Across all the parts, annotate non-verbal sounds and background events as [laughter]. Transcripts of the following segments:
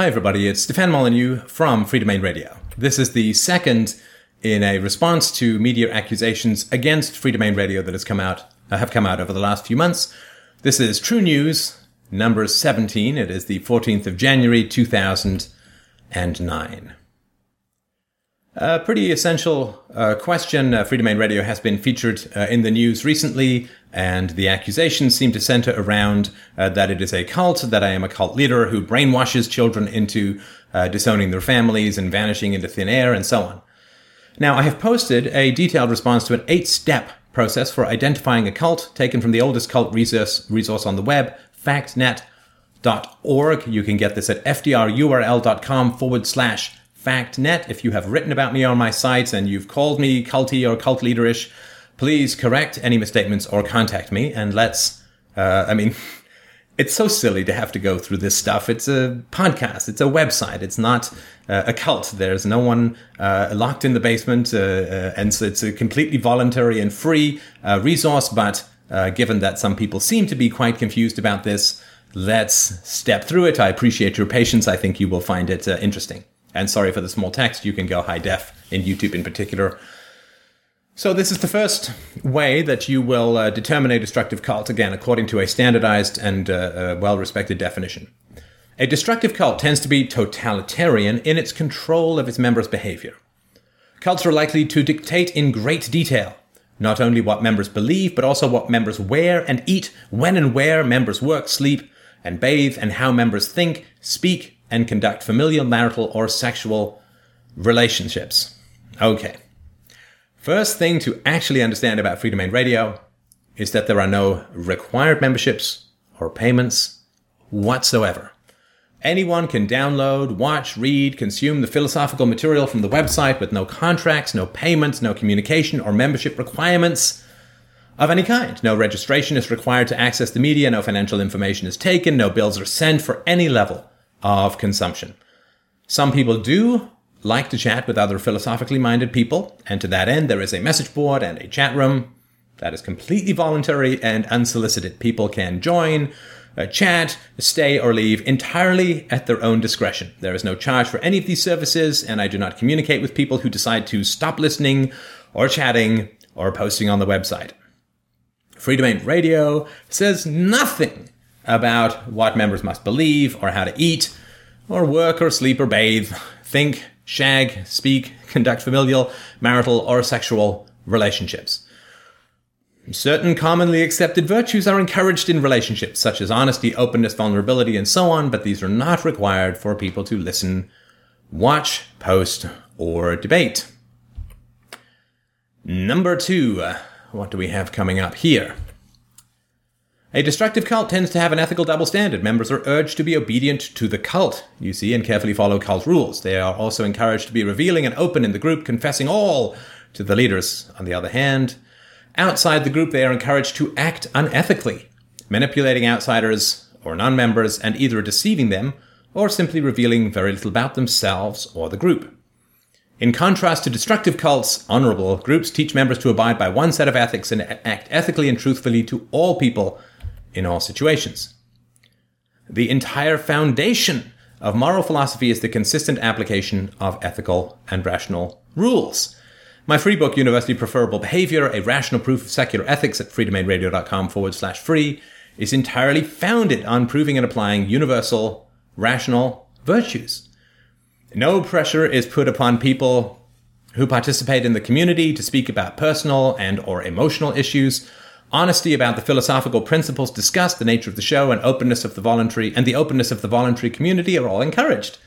Hi, everybody. It's Stefan Molyneux from Freedomain Radio. This is the second in a response to media accusations against Freedomain Radio that has come out, uh, have come out over the last few months. This is True News number 17. It is the 14th of January, 2009. A pretty essential uh, question. Uh, Freedomain Radio has been featured uh, in the news recently, and the accusations seem to center around uh, that it is a cult, that I am a cult leader who brainwashes children into uh, disowning their families and vanishing into thin air, and so on. Now, I have posted a detailed response to an eight step process for identifying a cult taken from the oldest cult resource, resource on the web, factnet.org. You can get this at fdrurl.com forward slash factnet. If you have written about me on my site and you've called me culty or cult leaderish, please correct any misstatements or contact me and let's, uh, I mean, [laughs] it's so silly to have to go through this stuff. It's a podcast, it's a website, it's not uh, a cult. There's no one uh, locked in the basement, uh, uh and so it's a completely voluntary and free uh, resource. But given that some people seem to be quite confused about this, let's step through it. I appreciate your patience. I think you will find it interesting. And sorry for the small text, you can go high def in YouTube in particular. So, this is the first way that you will uh, determine a destructive cult, again, according to a standardized and uh, uh, well respected definition. A destructive cult tends to be totalitarian in its control of its members' behavior. Cults are likely to dictate in great detail not only what members believe, but also what members wear and eat, when and where members work, sleep, and bathe, and how members think, speak, and conduct familial, marital, or sexual relationships. Okay. First thing to actually understand about Freedomain Radio is that there are no required memberships or payments whatsoever. Anyone can download, watch, read, consume the philosophical material from the website with no contracts, no payments, no communication or membership requirements of any kind. No registration is required to access the media, no financial information is taken, no bills are sent for any level of consumption. Some people do like to chat with other philosophically minded people, and to that end, there is a message board and a chat room that is completely voluntary and unsolicited. People can join, uh, chat, stay, or leave entirely at their own discretion. There is no charge for any of these services, and I do not communicate with people who decide to stop listening or chatting or posting on the website. Freedomain Radio says nothing about what members must believe or how to eat or work or sleep or bathe, think, shag, speak, conduct familial, marital, or sexual relationships. Certain commonly accepted virtues are encouraged in relationships, such as honesty, openness, vulnerability, and so on, but these are not required for people to listen, watch, post, or debate. Number two, uh, what do we have coming up here? A destructive cult tends to have an ethical double standard. Members are urged to be obedient to the cult, you see, and carefully follow cult rules. They are also encouraged to be revealing and open in the group, confessing all to the leaders. On the other hand, outside the group, they are encouraged to act unethically, manipulating outsiders or non members and either deceiving them or simply revealing very little about themselves or the group. In contrast to destructive cults, honorable groups teach members to abide by one set of ethics and act ethically and truthfully to all people in all situations. The entire foundation of moral philosophy is the consistent application of ethical and rational rules. My free book, Universally Preferable Behavior, a rational proof of secular ethics at freedomainradio.com forward slash free, is entirely founded on proving and applying universal, rational virtues. No pressure is put upon people who participate in the community to speak about personal and or emotional issues Honesty about the philosophical principles discussed, the nature of the show, and openness of the voluntary and the openness of the voluntary community are all encouraged.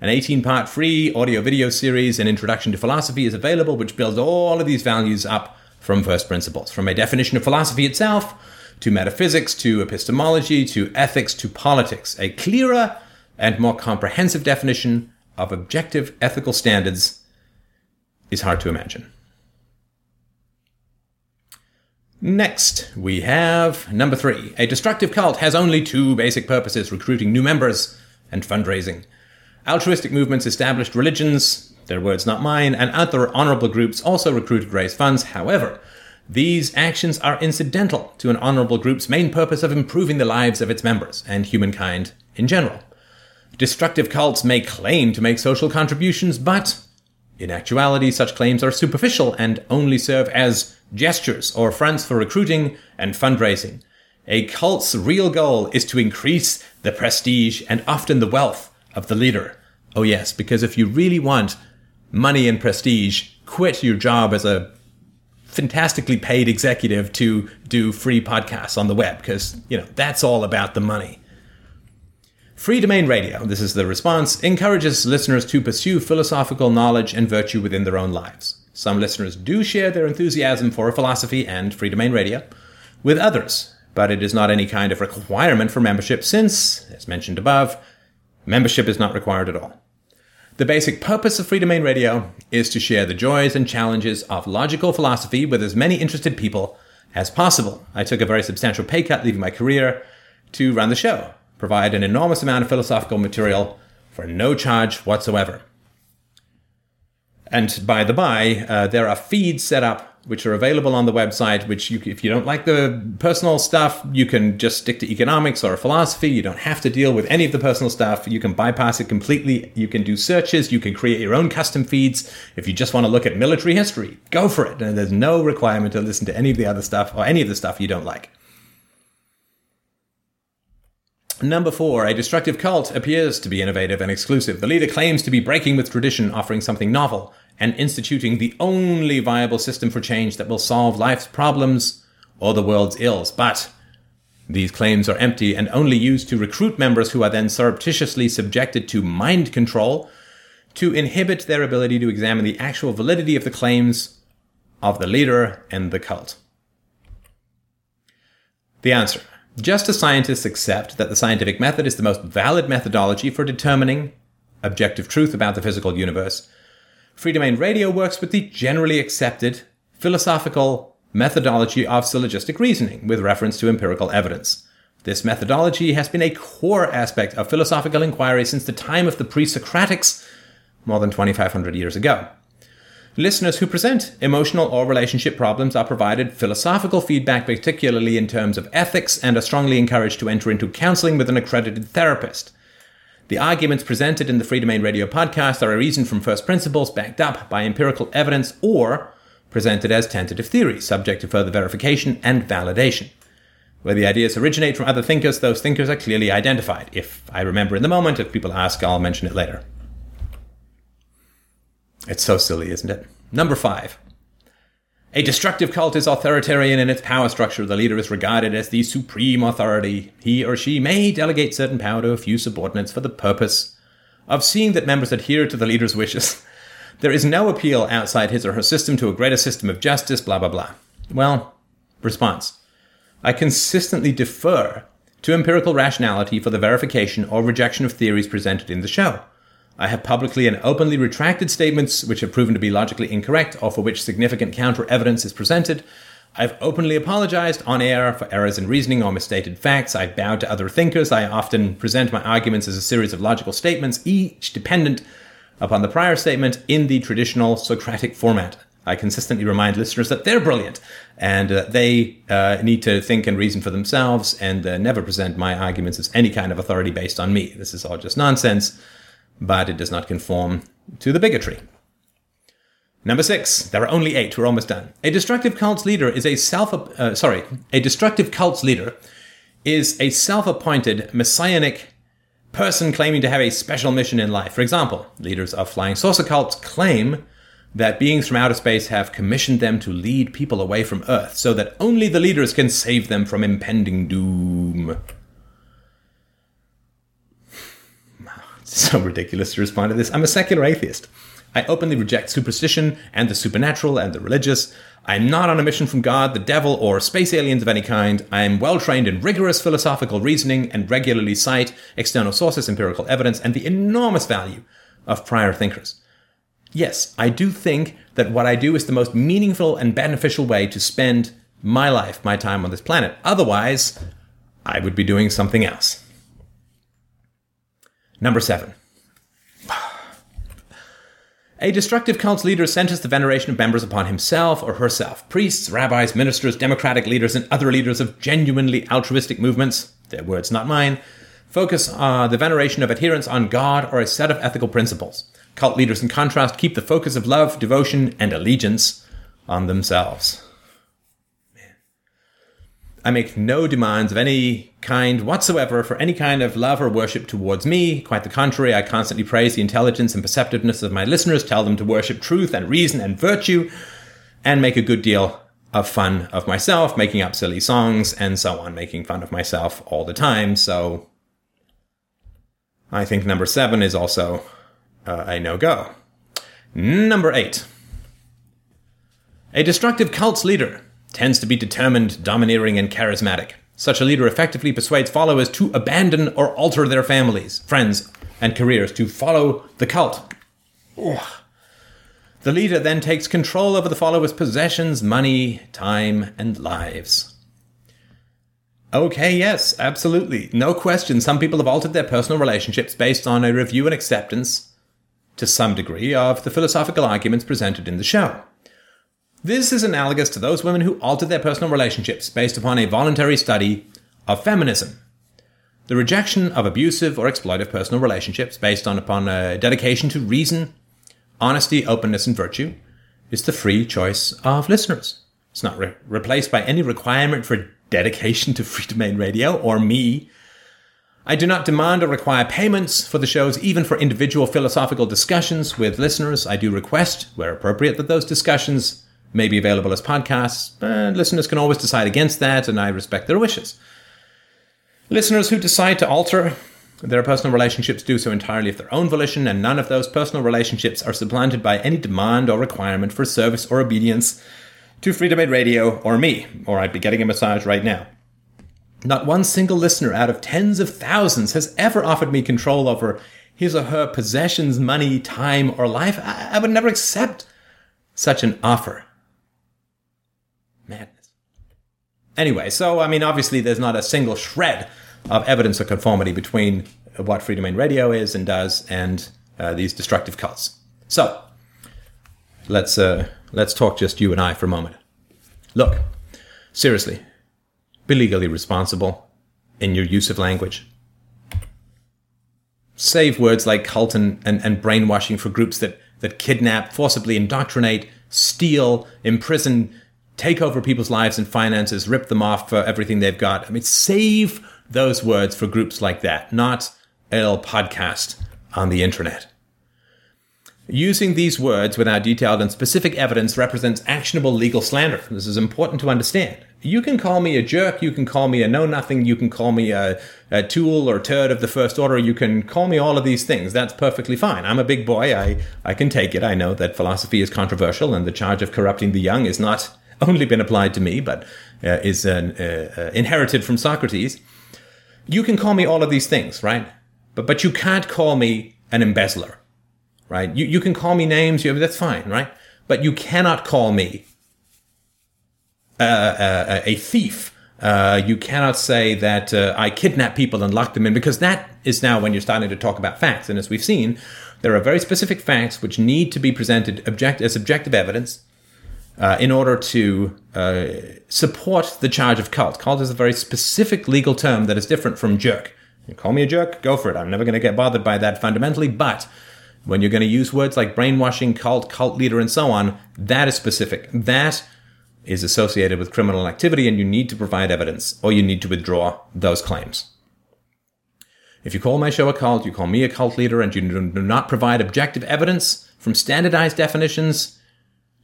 An 18 part free audio video series, An Introduction to Philosophy, is available, which builds all of these values up from first principles, from a definition of philosophy itself, to metaphysics, to epistemology, to ethics, to politics. A clearer and more comprehensive definition of objective ethical standards is hard to imagine. Next, we have number three. A destructive cult has only two basic purposes recruiting new members and fundraising. Altruistic movements, established religions, their words not mine, and other honorable groups also recruit and raise funds. However, these actions are incidental to an honorable group's main purpose of improving the lives of its members and humankind in general. Destructive cults may claim to make social contributions, but in actuality, such claims are superficial and only serve as gestures or fronts for recruiting and fundraising. A cult's real goal is to increase the prestige and often the wealth of the leader. Oh, yes, because if you really want money and prestige, quit your job as a fantastically paid executive to do free podcasts on the web because, you know, that's all about the money. Freedomain Radio, this is the response, encourages listeners to pursue philosophical knowledge and virtue within their own lives. Some listeners do share their enthusiasm for philosophy and Freedomain Radio with others, but it is not any kind of requirement for membership since, as mentioned above, membership is not required at all. The basic purpose of Freedomain Radio is to share the joys and challenges of logical philosophy with as many interested people as possible. I took a very substantial pay cut leaving my career to run the show, provide an enormous amount of philosophical material for no charge whatsoever. And by the by, uh, there are feeds set up which are available on the website. Which, you, if you don't like the personal stuff, you can just stick to economics or philosophy. You don't have to deal with any of the personal stuff. You can bypass it completely. You can do searches. You can create your own custom feeds. If you just want to look at military history, go for it. And there's no requirement to listen to any of the other stuff or any of the stuff you don't like. Number four, a destructive cult appears to be innovative and exclusive. The leader claims to be breaking with tradition, offering something novel, and instituting the only viable system for change that will solve life's problems or the world's ills. But these claims are empty and only used to recruit members who are then surreptitiously subjected to mind control to inhibit their ability to examine the actual validity of the claims of the leader and the cult. The answer just as scientists accept that the scientific method is the most valid methodology for determining objective truth about the physical universe, Freedomain Radio works with the generally accepted philosophical methodology of syllogistic reasoning with reference to empirical evidence. This methodology has been a core aspect of philosophical inquiry since the time of the pre Socratics, more than 2,500 years ago. Listeners who present emotional or relationship problems are provided philosophical feedback, particularly in terms of ethics, and are strongly encouraged to enter into counseling with an accredited therapist. The arguments presented in the Freedomain Radio podcast are a reason from first principles backed up by empirical evidence or presented as tentative theories, subject to further verification and validation. Where the ideas originate from other thinkers, those thinkers are clearly identified. If I remember in the moment, if people ask, I'll mention it later. It's so silly, isn't it? Number five. A destructive cult is authoritarian in its power structure. The leader is regarded as the supreme authority. He or she may delegate certain power to a few subordinates for the purpose of seeing that members adhere to the leader's wishes. [laughs] There is no appeal outside his or her system to a greater system of justice, blah, blah, blah. Well, response. I consistently defer to empirical rationality for the verification or rejection of theories presented in the show. I have publicly and openly retracted statements which have proven to be logically incorrect or for which significant counter evidence is presented. I've openly apologized on air for errors in reasoning or misstated facts. I've bowed to other thinkers. I often present my arguments as a series of logical statements, each dependent upon the prior statement in the traditional Socratic format. I consistently remind listeners that they're brilliant and uh, they uh, need to think and reason for themselves and uh, never present my arguments as any kind of authority based on me. This is all just nonsense but it does not conform to the bigotry. Number six, there are only eight. We're almost done. A destructive cult's leader is a self, uh, sorry, a destructive cult's leader is a self-appointed messianic person claiming to have a special mission in life. For example, leaders of flying saucer cults claim that beings from outer space have commissioned them to lead people away from Earth so that only the leaders can save them from impending doom. So [laughs] ridiculous to respond to this. I'm a secular atheist. I openly reject superstition and the supernatural and the religious. I am not on a mission from God, the devil, or space aliens of any kind. I am well trained in rigorous philosophical reasoning and regularly cite external sources, empirical evidence, and the enormous value of prior thinkers. Yes, I do think that what I do is the most meaningful and beneficial way to spend my life, my time on this planet. Otherwise, I would be doing something else. Number seven. A destructive cult's leader centers the veneration of members upon himself or herself. Priests, rabbis, ministers, democratic leaders, and other leaders of genuinely altruistic movements, their words not mine, focus uh, the veneration of adherents on God or a set of ethical principles. Cult leaders, in contrast, keep the focus of love, devotion, and allegiance on themselves. I make no demands of any kind whatsoever for any kind of love or worship towards me. Quite the contrary, I constantly praise the intelligence and perceptiveness of my listeners, tell them to worship truth and reason and virtue, and make a good deal of fun of myself, making up silly songs and so on, making fun of myself all the time. So I think number seven is also uh, a no go. Number eight. A destructive cult's leader tends to be determined, domineering, and charismatic. Such a leader effectively persuades followers to abandon or alter their families, friends, and careers to follow the cult. Ugh. The leader then takes control over the followers' possessions, money, time, and lives. Okay, yes, absolutely. No question. Some people have altered their personal relationships based on a review and acceptance, to some degree, of the philosophical arguments presented in the show. This is analogous to those women who altered their personal relationships based upon a voluntary study of feminism. The rejection of abusive or exploitive personal relationships based on upon a dedication to reason, honesty, openness, and virtue is the free choice of listeners. It's not re- replaced by any requirement for dedication to freedomain radio or me. I do not demand or require payments for the shows, even for individual philosophical discussions with listeners. I do request, where appropriate, that those discussions may be available as podcasts, but listeners can always decide against that, and I respect their wishes. Listeners who decide to alter their personal relationships do so entirely of their own volition, and none of those personal relationships are supplanted by any demand or requirement for service or obedience to Freedomain Radio or me, or I'd be getting a massage right now. Not one single listener out of tens of thousands has ever offered me control over his or her possessions, money, time, or life. I, I would never accept such an offer. Anyway, so I mean, obviously, there's not a single shred of evidence of conformity between what freedomain radio is and does and uh, these destructive cults. So let's uh, let's talk just you and I for a moment. Look, seriously, be legally responsible in your use of language. Save words like cult and, and, and brainwashing for groups that, that kidnap, forcibly indoctrinate, steal, imprison, take over people's lives and finances, rip them off for everything they've got. I mean, save those words for groups like that, not a little podcast on the internet. Using these words without detailed and specific evidence represents actionable legal slander. This is important to understand. You can call me a jerk, you can call me a know nothing, you can call me a, a, tool or turd of the first order, you can call me all of these things. That's perfectly fine. I'm a big boy, I, I can take it. I know that philosophy is controversial and the charge of corrupting the young is not only been applied to me, but uh, is uh, uh, inherited from Socrates. You can call me all of these things, right? But but you can't call me an embezzler, right? You you can call me names, you, that's fine, right? But you cannot call me uh, uh, a thief. Uh, you cannot say that I kidnap people and lock them in because that is now when you're starting to talk about facts. And as we've seen, there are very specific facts which need to be presented object- as objective evidence uh, in order to uh, support the charge of cult. Cult is a very specific legal term that is different from jerk. You call me a jerk, go for it. I'm never going to get bothered by that fundamentally, but when you're going to use words like brainwashing, cult, cult leader, and so on, that is specific. That is associated with criminal activity, and you need to provide evidence or you need to withdraw those claims. If you call my show a cult, you call me a cult leader, and you do not provide objective evidence from standardized definitions,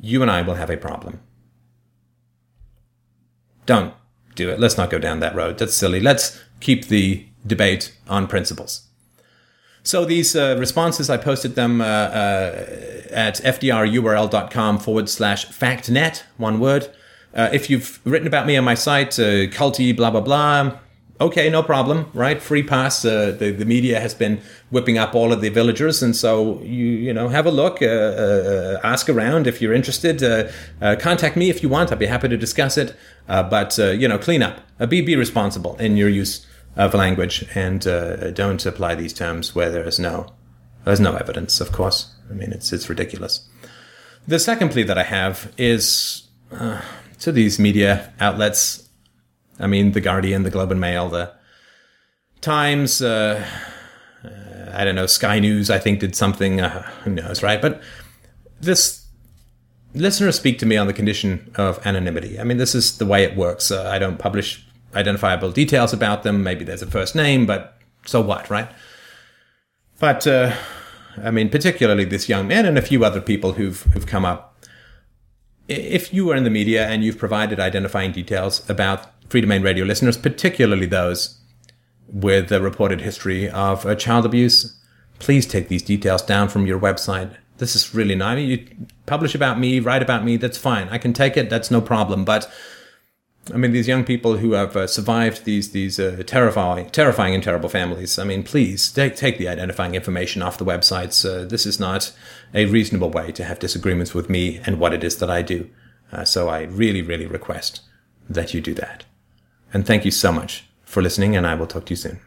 you and I will have a problem. Don't do it. Let's not go down that road. That's silly. Let's keep the debate on principles. So these uh, responses, I posted them uh, uh, at fdrurl.com forward slash factnet, one word. Uh, if you've written about me on my site, uh, culty, blah, blah, blah, okay, no problem, right? Free pass. Uh, the the media has been whipping up all of the villagers, and so you you know have a look, uh, uh, ask around if you're interested. Uh, uh, contact me if you want. I'd be happy to discuss it. Uh, but you know, clean up. be be responsible in your use of language, and don't apply these terms where there is no there's no evidence. Of course, I mean it's it's ridiculous. The second plea that I have is to these media outlets I mean, The Guardian, The Globe and Mail, the Times, uh, uh, I don't know, Sky News, I think did something, uh, who knows, right? But this listeners speak to me on the condition of anonymity. I mean, this is the way it works. Uh, I don't publish identifiable details about them. Maybe there's a first name, but so what, right? But uh, I mean, particularly this young man and a few other people who've who've come up. If you are in the media and you've provided identifying details about Freedomain Radio listeners, particularly those with a reported history of uh, child abuse, please take these details down from your website. This is really nice. I mean, you publish about me, write about me, that's fine. I can take it, that's no problem. But I mean, these young people who have uh, survived these these uh, terrifying, terrifying and terrible families. I mean, please take take the identifying information off the websites. Uh, this is not a reasonable way to have disagreements with me and what it is that I do. Uh, so I really, really request that you do that. And thank you so much for listening, and I will talk to you soon.